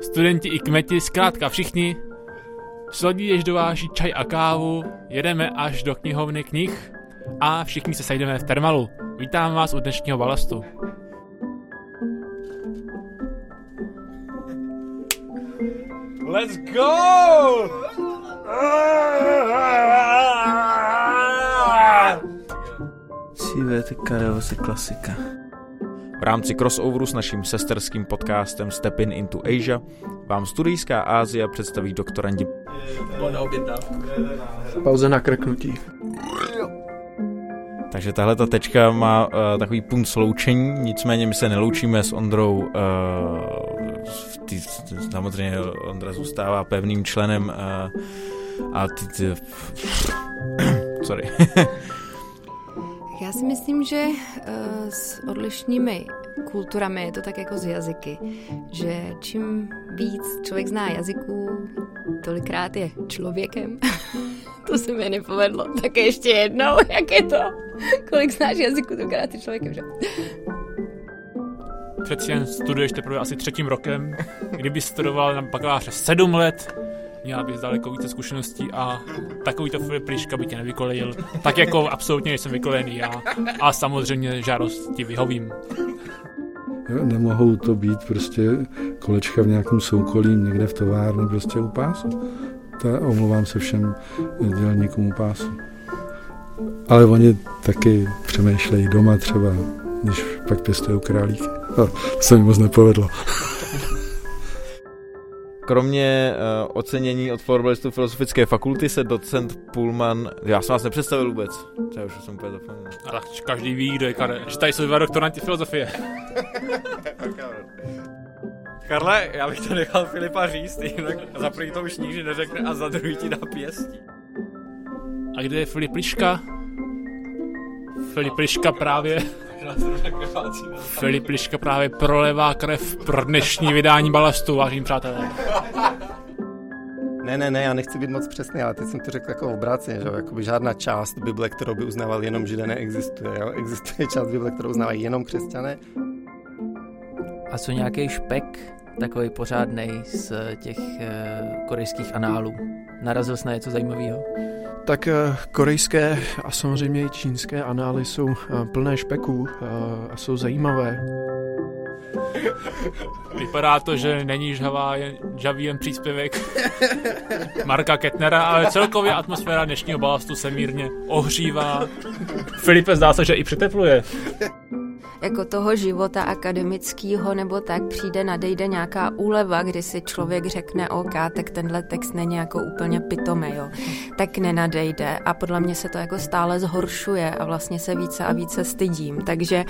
studenti i kmeti, zkrátka všichni, sladí jež dováží čaj a kávu, jedeme až do knihovny knih a všichni se sejdeme v Termalu. Vítám vás u dnešního balastu. Let's go! Cíve, ty Karel, si klasika. V rámci crossoveru s naším sesterským podcastem Stepin into Asia vám studijská Ázie představí doktorandi Pauze na krknutí. Takže tahle ta tečka má uh, takový punt sloučení, nicméně my se neloučíme s Ondrou. Uh, tý, samozřejmě Ondra zůstává pevným členem uh, a ty, ty, sorry. Já si myslím, že uh, s odlišnými kulturami je to tak jako z jazyky, že čím víc člověk zná jazyků, tolikrát je člověkem. to se mi nepovedlo. Tak ještě jednou, jak je to? Kolik znáš jazyků, tolikrát je člověkem, že? Přeci jen studuješ teprve asi třetím rokem. Kdyby studoval na bakaláře sedm let, měla bys daleko více zkušeností a takovýto Pliška by tě nevykolejil. Tak jako absolutně jsem vykolejený já. A samozřejmě žádosti vyhovím. Nemohou to být prostě kolečka v nějakém soukolí někde v továrně prostě u pásu. Ta, omlouvám se všem dělníkům u pásu. Ale oni taky přemýšlejí doma třeba, když pak pěstují králíky. No, to se mi moc nepovedlo. Kromě uh, ocenění od florbalistu Filozofické fakulty se docent Pullman, já jsem vás nepředstavil vůbec, já už jsem úplně zapomněl. Ale každý ví, kdo je Karel, že tady jsou dva doktoranti filozofie. Karle, já bych to nechal Filipa říct, jinak za první to už nikdy neřekne a za druhý ti dá pěstí. A kde je Filip Liška? Filip Liška právě... Filip Liška právě prolevá krev pro dnešní vydání balastu, vážení přátelé. Ne, ne, ne, já nechci být moc přesný, ale teď jsem to řekl jako obráceně, že Jakoby žádná část Bible, kterou by uznával jenom židé, neexistuje. Jo? Existuje část Bible, kterou uznávají jenom křesťané. A co nějaký špek, takový pořádný z těch uh, korejských análů? Narazil jsi na něco zajímavého? Tak korejské a samozřejmě i čínské anály jsou plné špeků a jsou zajímavé. Vypadá to, že není žhavá, jen, žhavý jen příspěvek Marka Ketnera, ale celkově atmosféra dnešního balastu se mírně ohřívá. Filipe zdá se, že i přitepluje jako toho života akademického nebo tak přijde, nadejde nějaká úleva, kdy si člověk řekne, OK, tak tenhle text není jako úplně pitomý, jo. Tak nenadejde a podle mě se to jako stále zhoršuje a vlastně se více a více stydím. Takže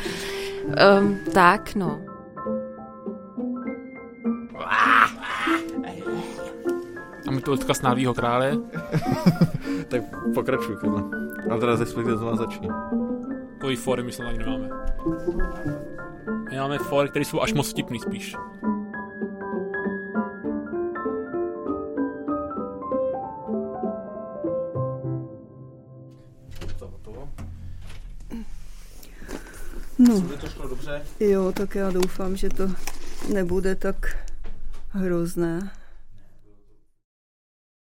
um, tak, no. A my tu odkaz Nálýho krále. tak pokračuj, Karle. A teda respektive to má začít. Takový fóry myslím ani nemáme. My máme fóry, které jsou až moc vtipný spíš. No, jo, tak já doufám, že to nebude tak hrozné.